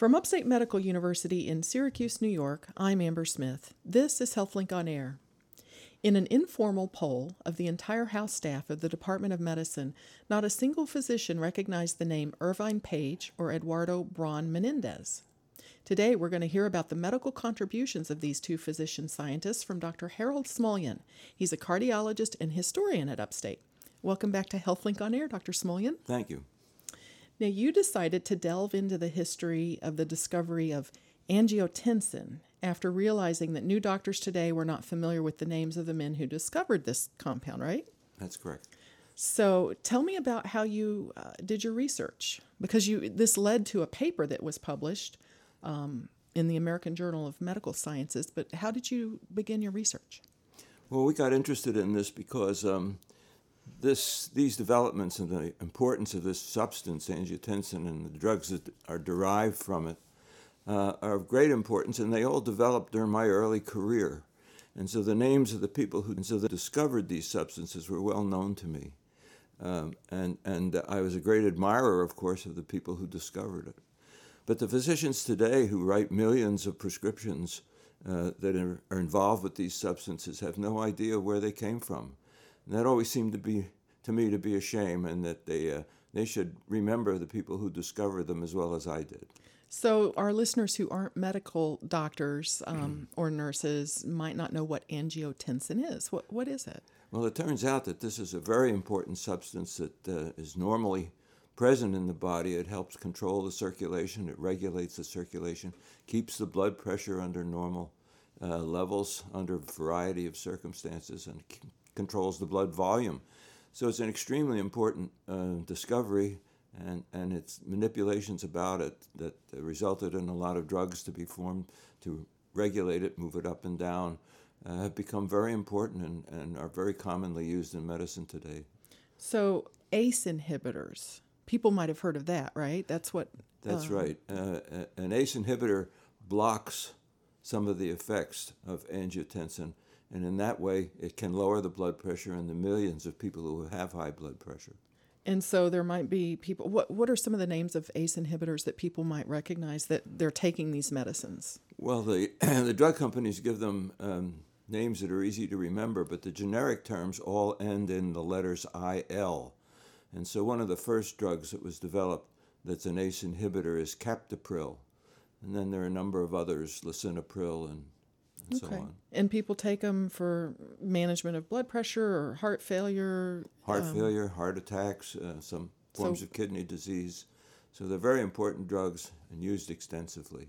From Upstate Medical University in Syracuse, New York, I'm Amber Smith. This is HealthLink on Air. In an informal poll of the entire House staff of the Department of Medicine, not a single physician recognized the name Irvine Page or Eduardo Braun Menendez. Today, we're going to hear about the medical contributions of these two physician scientists from Dr. Harold Smulyan. He's a cardiologist and historian at Upstate. Welcome back to HealthLink on Air, Dr. Smulyan. Thank you. Now, you decided to delve into the history of the discovery of angiotensin after realizing that new doctors today were not familiar with the names of the men who discovered this compound, right? That's correct. So, tell me about how you uh, did your research because you this led to a paper that was published um, in the American Journal of Medical Sciences. But how did you begin your research? Well, we got interested in this because um, this, these developments and the importance of this substance, angiotensin, and the drugs that are derived from it uh, are of great importance, and they all developed during my early career. And so the names of the people who so discovered these substances were well known to me. Um, and, and I was a great admirer, of course, of the people who discovered it. But the physicians today who write millions of prescriptions uh, that are, are involved with these substances have no idea where they came from. And that always seemed to be to me to be a shame, and that they uh, they should remember the people who discovered them as well as I did. So, our listeners who aren't medical doctors um, or nurses might not know what angiotensin is. What what is it? Well, it turns out that this is a very important substance that uh, is normally present in the body. It helps control the circulation. It regulates the circulation, keeps the blood pressure under normal uh, levels under a variety of circumstances, and controls the blood volume. So it's an extremely important uh, discovery, and, and its manipulations about it that resulted in a lot of drugs to be formed to regulate it, move it up and down, uh, have become very important and, and are very commonly used in medicine today. So, ACE inhibitors, people might have heard of that, right? That's what. That's uh, right. Uh, an ACE inhibitor blocks some of the effects of angiotensin and in that way, it can lower the blood pressure in the millions of people who have high blood pressure. And so there might be people. What What are some of the names of ACE inhibitors that people might recognize that they're taking these medicines? Well, the the drug companies give them um, names that are easy to remember, but the generic terms all end in the letters IL. And so one of the first drugs that was developed that's an ACE inhibitor is captopril, and then there are a number of others, lisinopril and and okay. so on. And people take them for management of blood pressure or heart failure. Heart um, failure, heart attacks, uh, some forms so, of kidney disease. So they're very important drugs and used extensively.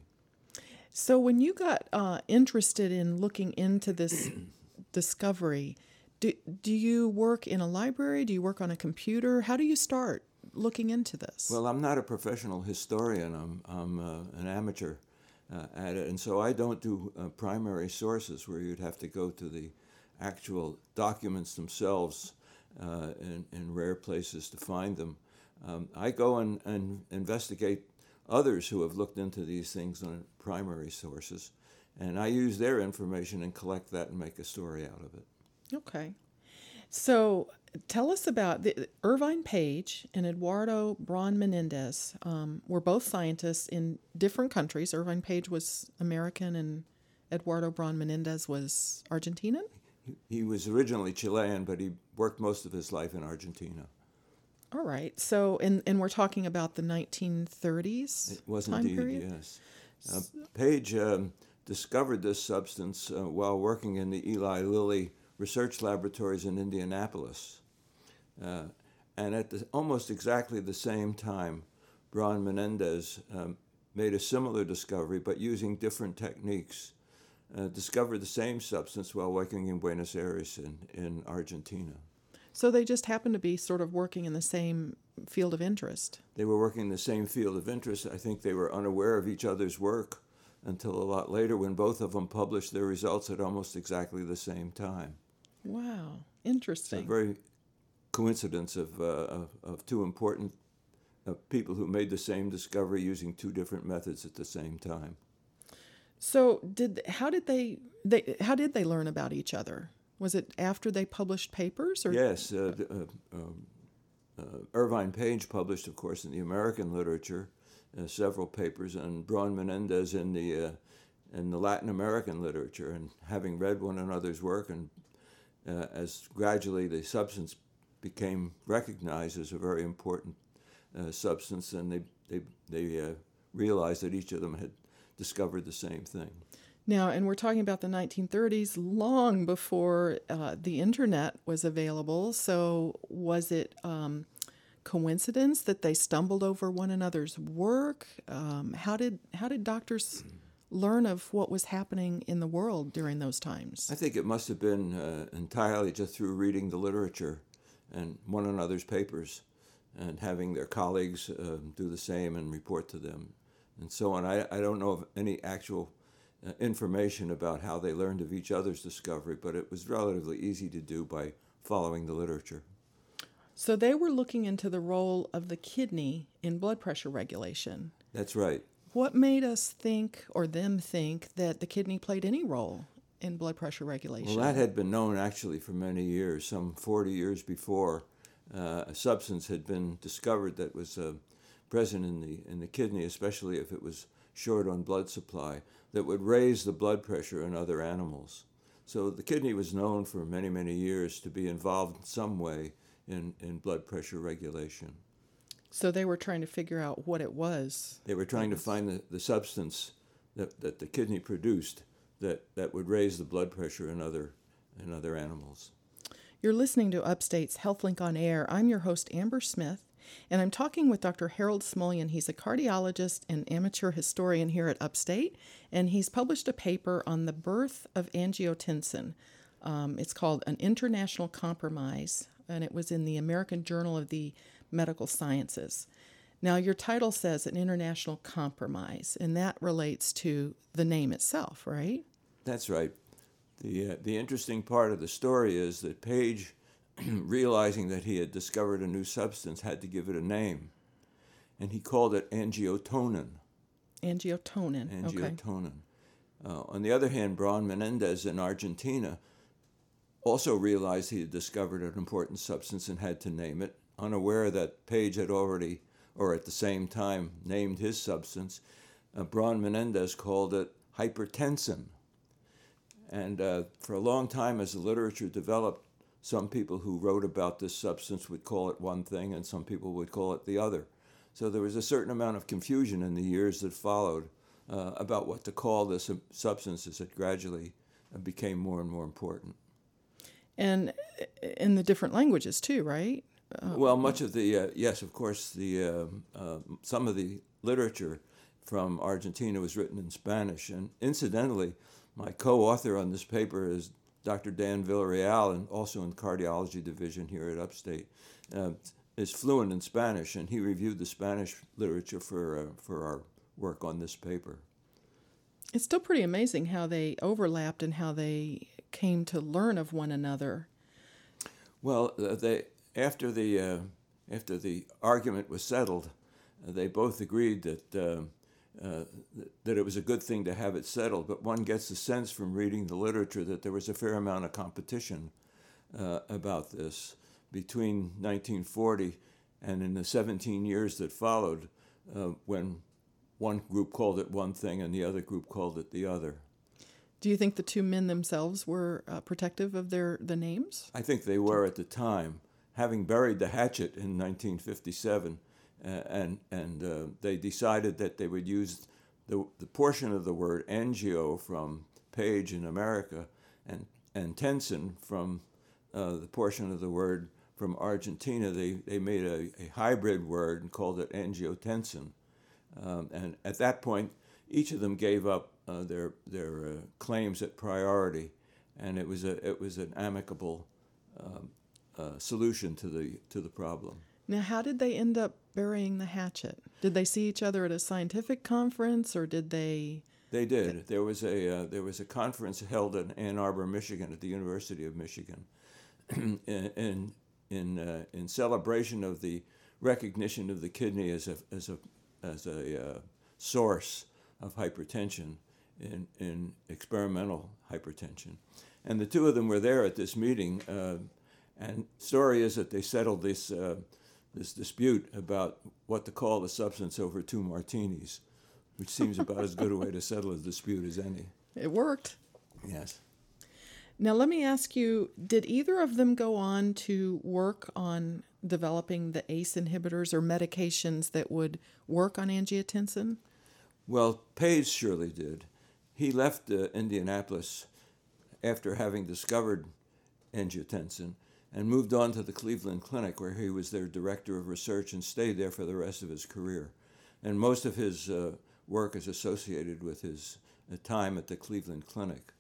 So when you got uh, interested in looking into this discovery, do, do you work in a library? Do you work on a computer? How do you start looking into this? Well, I'm not a professional historian. I'm, I'm uh, an amateur uh, at it. And so I don't do uh, primary sources where you'd have to go to the actual documents themselves uh, in, in, rare places to find them. Um, I go and, and, investigate others who have looked into these things on primary sources, and I use their information and collect that and make a story out of it. Okay. So tell us about the, Irvine Page and Eduardo Braun Menendez. Um, were both scientists in different countries. Irvine Page was American, and Eduardo Braun Menendez was Argentinian. He, was originally Chilean, but he worked most of his life in Argentina. All right. So, and and we're talking about the 1930s. It was indeed, period? yes. Uh, Page um, discovered this substance uh, while working in the Eli Lilly research laboratories in Indianapolis. Uh, and at the, almost exactly the same time, Braun Menendez um, made a similar discovery, but using different techniques. Uh, discovered the same substance while working in Buenos Aires in, in Argentina. So they just happened to be sort of working in the same field of interest. They were working in the same field of interest. I think they were unaware of each other's work until a lot later when both of them published their results at almost exactly the same time. Wow, interesting. A very coincidence of, uh, of, of, two important uh, people who made the same discovery using two different methods at the same time. So, did how did they they how did they learn about each other? Was it after they published papers? Or? Yes, uh, um, uh, Irvine Page published, of course, in the American literature, uh, several papers and Braun Menendez in the uh, in the Latin American literature, and having read one another's work, and uh, as gradually the substance became recognized as a very important uh, substance, and they they they uh, realized that each of them had discovered the same thing. Now, and we're talking about the 1930s, long before uh, the internet was available. So, was it um, coincidence that they stumbled over one another's work? Um, how did how did doctors learn of what was happening in the world during those times? I think it must have been uh, entirely just through reading the literature and one another's papers, and having their colleagues uh, do the same and report to them, and so on. I, I don't know of any actual uh, information about how they learned of each other's discovery, but it was relatively easy to do by following the literature. So they were looking into the role of the kidney in blood pressure regulation. That's right. What made us think, or them think, that the kidney played any role in blood pressure regulation? Well, that had been known actually for many years. Some 40 years before, uh, a substance had been discovered that was uh, present in the in the kidney, especially if it was short on blood supply, that would raise the blood pressure in other animals. So the kidney was known for many, many years to be involved in some way in, in blood pressure regulation. So they were trying to figure out what it was. They were trying to find the, the substance that, that the kidney produced that, that would raise the blood pressure in other, in other animals. You're listening to Upstate's HealthLink on Air. I'm your host, Amber Smith, and I'm talking with Dr. Harold Smulyan. He's a cardiologist and amateur historian here at Upstate, and he's published a paper on the birth of angiotensin. Um, it's called An International Compromise, and it was in the American Journal of the Medical Sciences. Now, your title says an international compromise, and that relates to the name itself, right? That's right. The, uh, the interesting part of the story is that Page, realizing that he had discovered a new substance, had to give it a name. And he called it angiotonin. Angiotonin. Angiotonin. Okay. Uh, on the other hand, Braun Menendez in Argentina also realized he had discovered an important substance and had to name it, unaware that Page had already, or at the same time, named his substance. Uh, Braun Menendez called it hypertensin. And uh, for a long time, as the literature developed, some people who wrote about this substance would call it one thing, and some people would call it the other. So there was a certain amount of confusion in the years that followed uh, about what to call this substance as it gradually uh, became more and more important. And uh, in the different languages too, right? Uh, well, much of the uh, yes, of course, the um, uh, some of the literature from Argentina was written in Spanish, and incidentally, my co-author on this paper is Dr. Dan Villarreal, and also in the cardiology division here at Upstate, uh, is fluent in Spanish, and he reviewed the Spanish literature for uh, for our work on this paper. It's still pretty amazing how they overlapped and how they came to learn of one another. Well, uh, they after the uh, after the argument was settled, uh, they both agreed that uh, uh, that it was a good thing to have it settled, but one gets the sense from reading the literature that there was a fair amount of competition uh, about this between 1940 and in the 17 years that followed, uh, when one group called it one thing and the other group called it the other. Do you think the two men themselves were uh, protective of their the names? I think they were at the time, having buried the hatchet in 1957 uh, and and uh, they decided that they would use the, the portion of the word angio from Page in America and and tensin from uh, the portion of the word from Argentina. They they made a, a hybrid word and called it angiotensin. Um, and at that point, each of them gave up uh, their their uh, claims at priority, and it was a it was an amicable um, uh, solution to the to the problem. Now, how did they end up burying the hatchet? Did they see each other at a scientific conference, or did they? They did. There was a uh, there was a conference held in Ann Arbor, Michigan, at the University of Michigan, in in uh, in celebration of the recognition of the kidney as a as a as a uh, source of hypertension in in experimental hypertension, and the two of them were there at this meeting. And story is that they settled this uh, this dispute about what to call the substance over two martinis, which seems about as good a way to settle a dispute as any. It worked. Yes. Now, let me ask you did either of them go on to work on developing the ACE inhibitors or medications that would work on angiotensin? Well, Page surely did. He left uh, Indianapolis after having discovered angiotensin and moved on to the Cleveland Clinic, where he was their director of research and stayed there for the rest of his career. And most of his uh, work is associated with his uh, time at the Cleveland Clinic.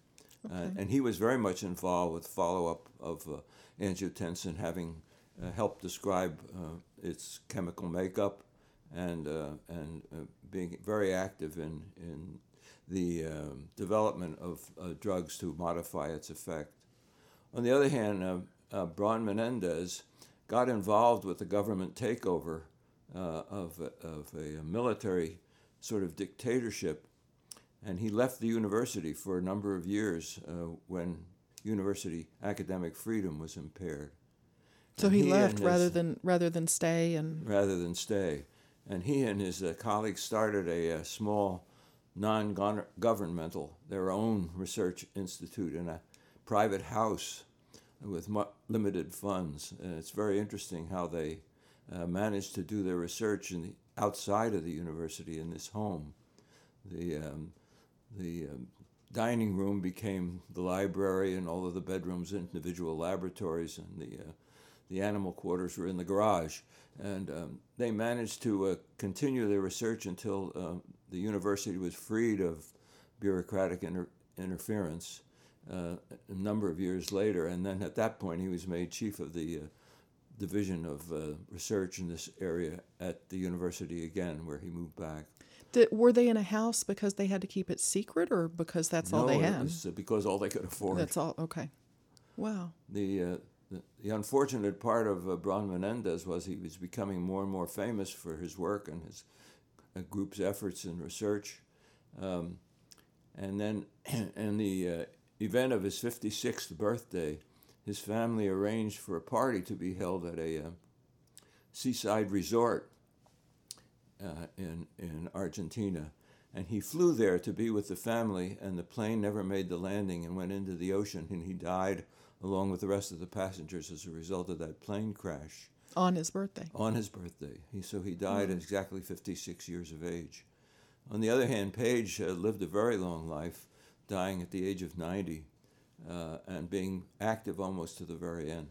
Uh, okay. and he was very much involved with follow up of uh, angiotensin, having uh, helped describe its chemical makeup and, and being very active in, in the um, development of drugs to modify its effect. On the other hand, uh, uh, Braun Menendez got involved with the government takeover uh, of, of a military sort of dictatorship, and he left the university for a number of years uh, when university academic freedom was impaired. So he, he left his, rather than rather than stay and rather than stay, and he and his uh, colleagues started a, a small non-governmental, their own research institute in a private house with limited funds. And it's very interesting how they uh, managed to do their research in the, outside of the university in this home. The, um, the um, dining room became the library, and all of the bedrooms individual laboratories, and the, uh, the animal quarters were in the garage. And um, they managed to uh, continue their research until uh, the university was freed of bureaucratic inter- interference uh, a number of years later. And then at that point, he was made chief of the uh, division of uh, research in this area at the university again, where he moved back. Did, were they in a house because they had to keep it secret, or because that's no, all they had? uh, because all they could afford. That's all. Okay. Wow. The uh, the, the, unfortunate part of uh, Braun Menendez was he was becoming more and more famous for his work and his uh, group's efforts in research. Um, and then, in the event of his 56th birthday, his family arranged for a party to be held at a uh, seaside resort uh, in, in Argentina. And he flew there to be with the family, and the plane never made the landing and went into the ocean, and he died along with the rest of the passengers as a result of that plane crash. On his birthday. On his birthday. He, so he died mm. at exactly 56 years of age. On the other hand, Page uh, lived a very long life dying at the age of 90 uh, and being active almost to the very end.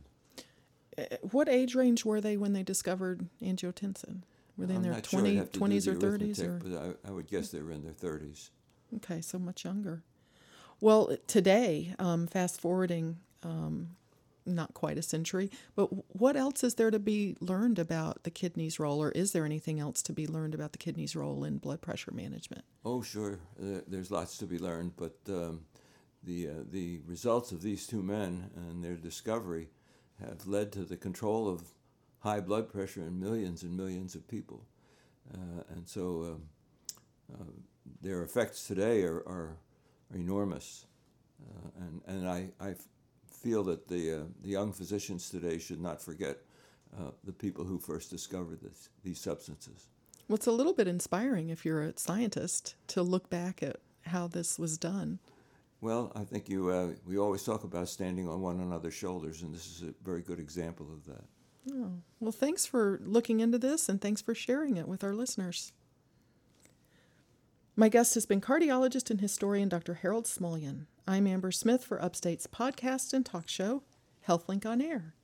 Uh, what age range were they when they discovered angiotensin? Were they in I'm their 20, sure 20s or 30s? Or? But I, I, would guess they were in their 30s. Okay, so much younger. Well, today, um, fast forwarding um, not quite a century, but what else is there to be learned about the kidney's role, or is there anything else to be learned about the kidney's role in blood pressure management? Oh, sure. there's lots to be learned, but um, the, uh, the results of these two men and their discovery have led to the control of high blood pressure in millions and millions of people. Uh, and so um, uh, their effects today are, are, are enormous. Uh, and and I, I feel that the, uh, the young physicians today should not forget uh, the people who first discovered this, these substances. Well, it's a little bit inspiring if you're a scientist to look back at how this was done. Well, I think you. Uh, we always talk about standing on one another's shoulders, and this is a very good example of that. Oh, well, thanks for looking into this, and thanks for sharing it with our listeners. My guest has been cardiologist and historian Dr. Harold Smulyan. I'm Amber Smith for Upstate's podcast and talk show, HealthLink on Air.